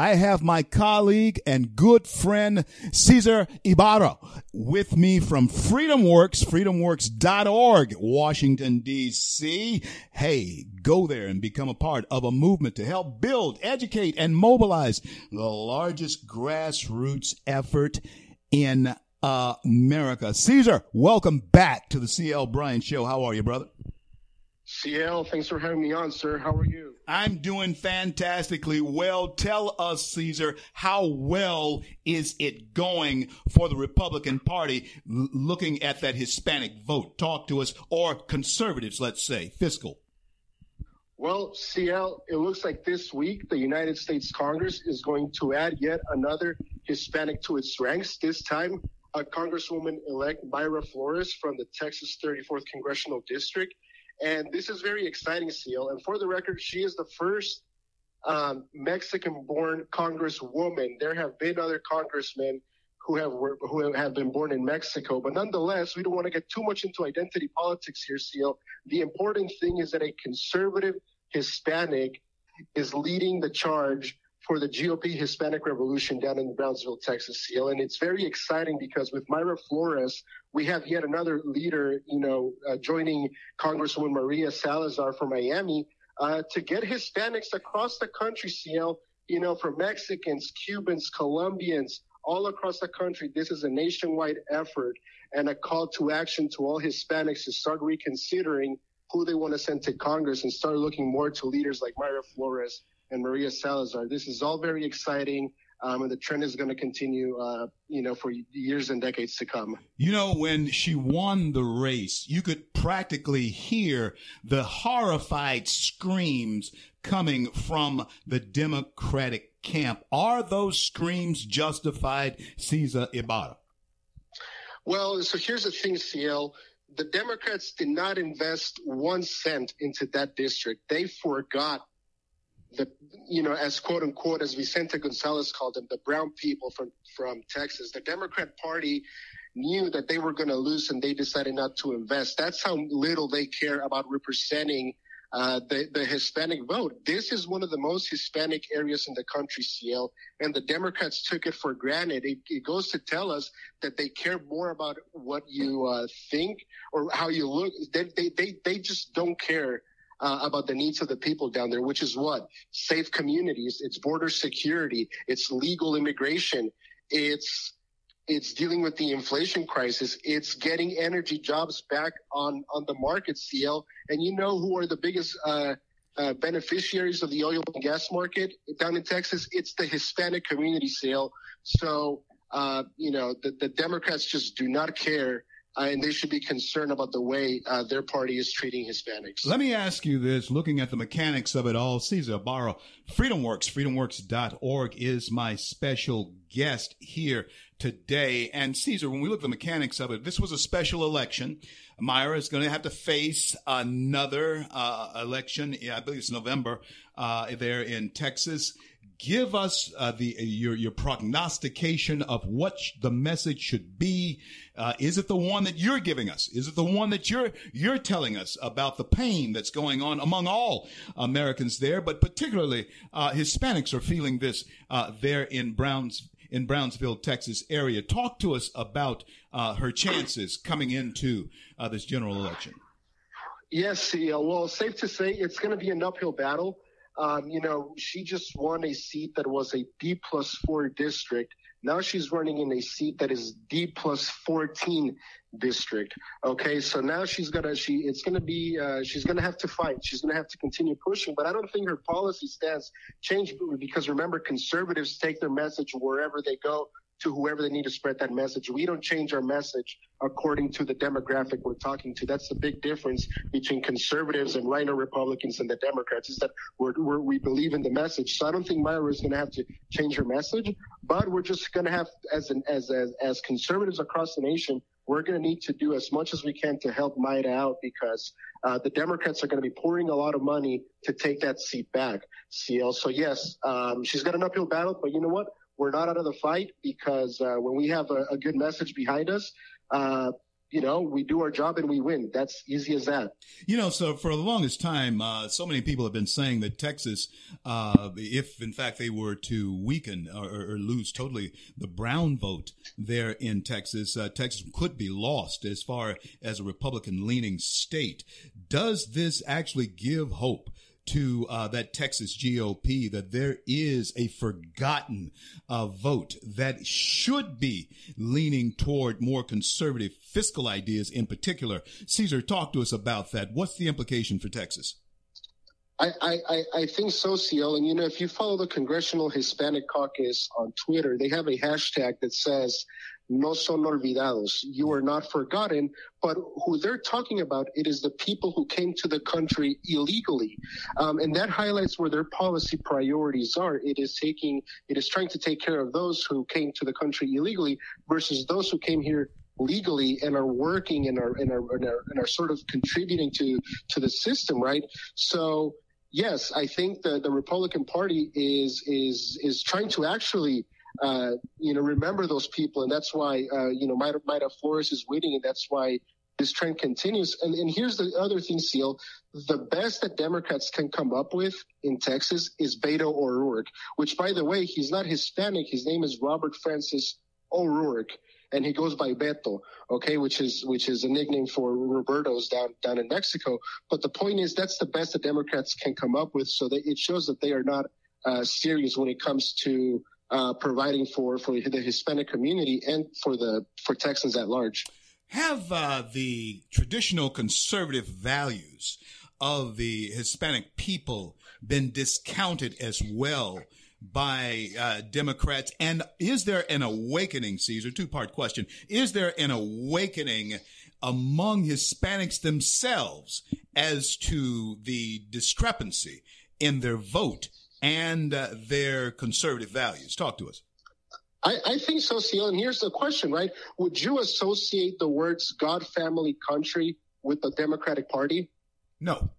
I have my colleague and good friend Cesar Ybarra with me from FreedomWorks, freedomworks.org, Washington, D.C. Hey, go there and become a part of a movement to help build, educate, and mobilize the largest grassroots effort in America. Cesar, welcome back to the CL Bryant Show. How are you, brother? CL, thanks for having me on, sir. How are you? I'm doing fantastically well. Tell us, Cesar, how well is it going for the Republican Party looking at that Hispanic vote? Talk to us, or conservatives, let's say, fiscal. Well, CL, it looks like this week the United States Congress is going to add yet another Hispanic to its ranks. This time, a Congresswoman elect Mayra Flores from the Texas 34th Congressional District. And this is very exciting, CL. And for the record, she is the first um, Mexican born Congresswoman. There have been other congressmen who have who have been born in Mexico, but nonetheless, we don't want to get too much into identity politics here, CL. The important thing is that a conservative Hispanic is leading the charge for the GOP Hispanic Revolution down in Brownsville, Texas, CL. And it's very exciting because with Mayra Flores, we have yet another leader, you know, uh, joining Congresswoman Maria Salazar from Miami uh, to get Hispanics across the country, CL, you know, for Mexicans, Cubans, Colombians, all across the country. This is a nationwide effort and a call to action to all Hispanics to start reconsidering who they want to send to Congress and start looking more to leaders like Mayra Flores and Maria Salazar. This is all very exciting. Um, and the trend is going to continue, uh, you know, for years and decades to come. You know, when she won the race, you could practically hear the horrified screams coming from the Democratic camp. Are those screams justified, Cesar Ybarra? Well, so here's the thing, CL. The Democrats did not invest one cent into that district. They forgot the you know as quote unquote as Vicente Gonzalez called them the brown people from from Texas the Democrat Party knew that they were going to lose and they decided not to invest that's how little they care about representing uh, the, the Hispanic vote. This is one of the most Hispanic areas in the country, CL, and the Democrats took it for granted. It, it goes to tell us that they care more about what you uh, think or how you look. They, they, they, they just don't care uh, about the needs of the people down there, which is what? Safe communities, it's border security, it's legal immigration, it's it's dealing with the inflation crisis, it's getting energy jobs back on on the market, CL. And you know who are the biggest uh, uh, beneficiaries of the oil and gas market down in Texas? It's the Hispanic community, CL. So uh, you know the, the Democrats just do not care uh, and they should be concerned about the way uh, their party is treating Hispanics. Let me ask you this, looking at the mechanics of it all, Cesar Ybarra, FreedomWorks, freedomworks.org is my special guest here today. And Cesar, when we look at the mechanics of it, this was a special election. Mayra is going to have to face another uh, election. I believe it's November uh, there in Texas give us uh, the your your prognostication of what sh- the message should be. Uh, is it the one that you're giving us? Is it the one that you're you're telling us about the pain that's going on among all Americans there, but particularly uh, Hispanics are feeling this uh, there in Browns in Brownsville, Texas area. Talk to us about uh, her chances coming into uh, this general election. Yes, well, safe to say it's going to be an uphill battle. Um, you know, she just won a seat that was a D plus four district. Now she's running in a seat that is D plus 14 district. Okay, so now she's gonna she it's gonna be uh, she's gonna have to fight. She's gonna have to continue pushing. But I don't think her policy stance changed because remember conservatives take their message wherever they go to whoever they need to spread that message. We don't change our message according to the demographic we're talking to. That's the big difference between conservatives and RINO Republicans and the Democrats is that we're, we're, we believe in the message. So I don't think Mayra is going to have to change her message, but we're just going to have, as, an, as, as, as conservatives across the nation, we're going to need to do as much as we can to help Mayra out because uh, the Democrats are going to be pouring a lot of money to take that seat back. CL. So yes, um, she's got an uphill battle, but you know what? We're not out of the fight because uh, when we have a, a, good message behind us, uh, you know, we do our job and we win. That's easy as that. You know, so for the longest time, uh, so many people have been saying that Texas, uh, if in fact they were to weaken or, or, lose totally the brown vote there in Texas, uh, Texas could be lost as far as a Republican leaning state. Does this actually give hope? To uh, that Texas GOP that there is a forgotten uh, vote that should be leaning toward more conservative fiscal ideas in particular. Cesar, talk to us about that. What's the implication for Texas? I, I, I think so, CL. And, you know, if you follow the Congressional Hispanic Caucus on Twitter, they have a hashtag that says no son olvidados. You are not forgotten, but who they're talking about, it is the people who came to the country illegally. Um, and that highlights where their policy priorities are. It is taking, it is trying to take care of those who came to the country illegally versus those who came here legally and are working and are, and are, and are, and are sort of contributing to, to the system, right? So, yes, I think the, the Republican Party is, is, is trying to actually uh, you know, remember those people. And that's why, uh, you know, Mayra Flores is winning. And that's why this trend continues. And, and here's the other thing, CL. The best that Democrats can come up with in Texas is Beto O'Rourke, which, by the way, he's not Hispanic. His name is Robert Francis O'Rourke. And he goes by Beto, okay, which is which is a nickname for Roberto's down down in Mexico. But the point is, that's the best that Democrats can come up with, so it shows that they are not uh, serious when it comes to uh, providing for for the Hispanic community and for the for Texans at large. Have uh, the traditional conservative values of the Hispanic people been discounted as well by uh, Democrats? And is there an awakening, Cesar? Two part question. Is there an awakening among Hispanics themselves as to the discrepancy in their vote and uh, their conservative values. Talk to us. I, I think so, CL. And here's the question, right? Would you associate the words God, family, country with the Democratic Party? No.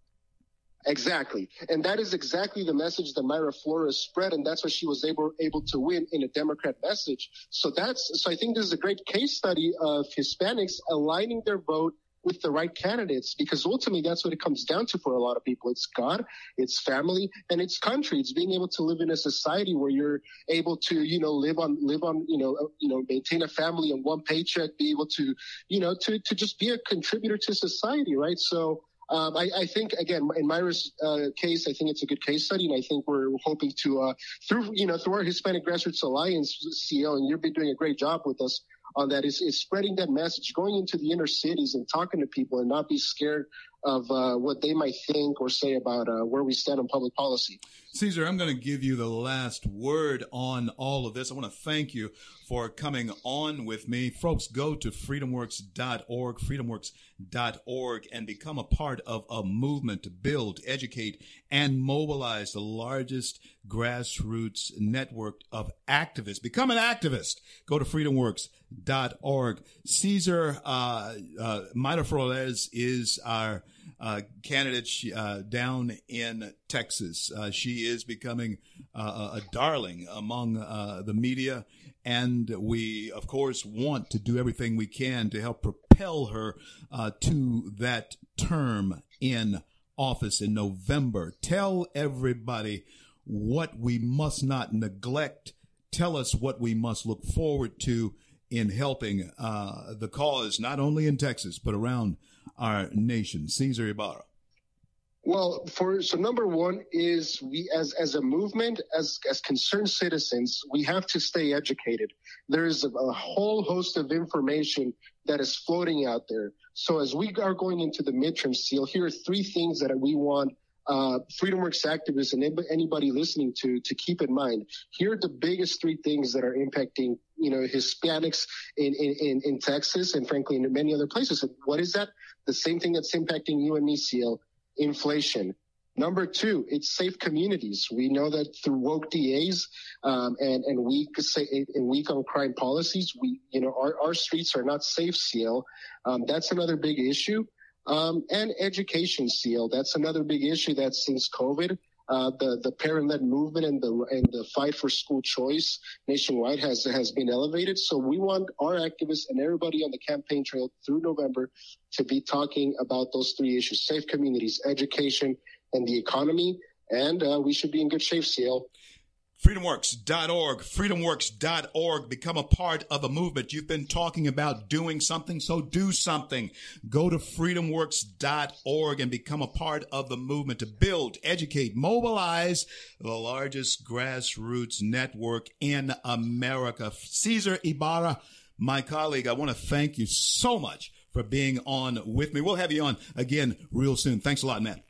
Exactly. And that is exactly the message that Mayra Flores spread. And that's what she was able, able to win in a Democrat message. So that's, so I think this is a great case study of Hispanics aligning their vote with the right candidates because ultimately that's what it comes down to for a lot of people. It's God, it's family, and it's country. It's being able to live in a society where you're able to, you know, live on, live on, you know, you know, maintain a family on one paycheck, be able to, you know, to, to just be a contributor to society, right? So, um, I, I, think again in Mayra's uh, case, I think it's a good case study, and I think we're hoping to uh, through you know through our Hispanic Grassroots Alliance, CL, and you've been doing a great job with us on that is, is spreading that message, going into the inner cities and talking to people and not be scared of uh, what they might think or say about uh, where we stand on public policy. Cesar, I'm going to give you the last word on all of this. I want to thank you for coming on with me. Folks, go to freedomworks.org, freedomworks.org, and become a part of a movement to build, educate, and mobilize the largest grassroots network of activists. Become an activist. Go to freedomworks.org. Cesar uh, uh, is our uh, candidate uh, down in Texas. Uh, she is becoming uh, a darling among uh, the media, and we, of course, want to do everything we can to help propel her to that term in office in November. Tell everybody what we must not neglect. Tell us what we must look forward to in helping uh, the cause, not only in Texas, but around our nation. Cesar Ybarra. Well, for so number one is we as as a movement, as as concerned citizens, we have to stay educated. There is a, a whole host of information that is floating out there. So as we are going into the midterm CL, here are three things that we want uh, FreedomWorks activists and anybody listening to to keep in mind. Here are the biggest three things that are impacting you know Hispanics in in, in Texas and frankly in many other places. What is that? The same thing that's impacting you and me, CL, inflation. Number two, it's safe communities. We know that through woke DAs um, and and weak say and weak on crime policies, we you know our, our streets are not safe. CL, um, that's another big issue. Um, and education CL. That's another big issue that since COVID, uh, the the parent-led movement and the and the fight for school choice nationwide has has been elevated. So we want our activists and everybody on the campaign trail through November to be talking about those three issues: safe communities, education, and the economy. And uh, we should be in good shape, CL. Freedomworks.org, freedomworks.org. Become a part of a movement. You've been talking about doing something, so do something. Go to freedomworks.org and become a part of the movement to build, educate, mobilize the largest grassroots network in America. Cesar Ybarra, my colleague, I want to thank you so much for being on with me. We'll have you on again real soon. Thanks a lot, man.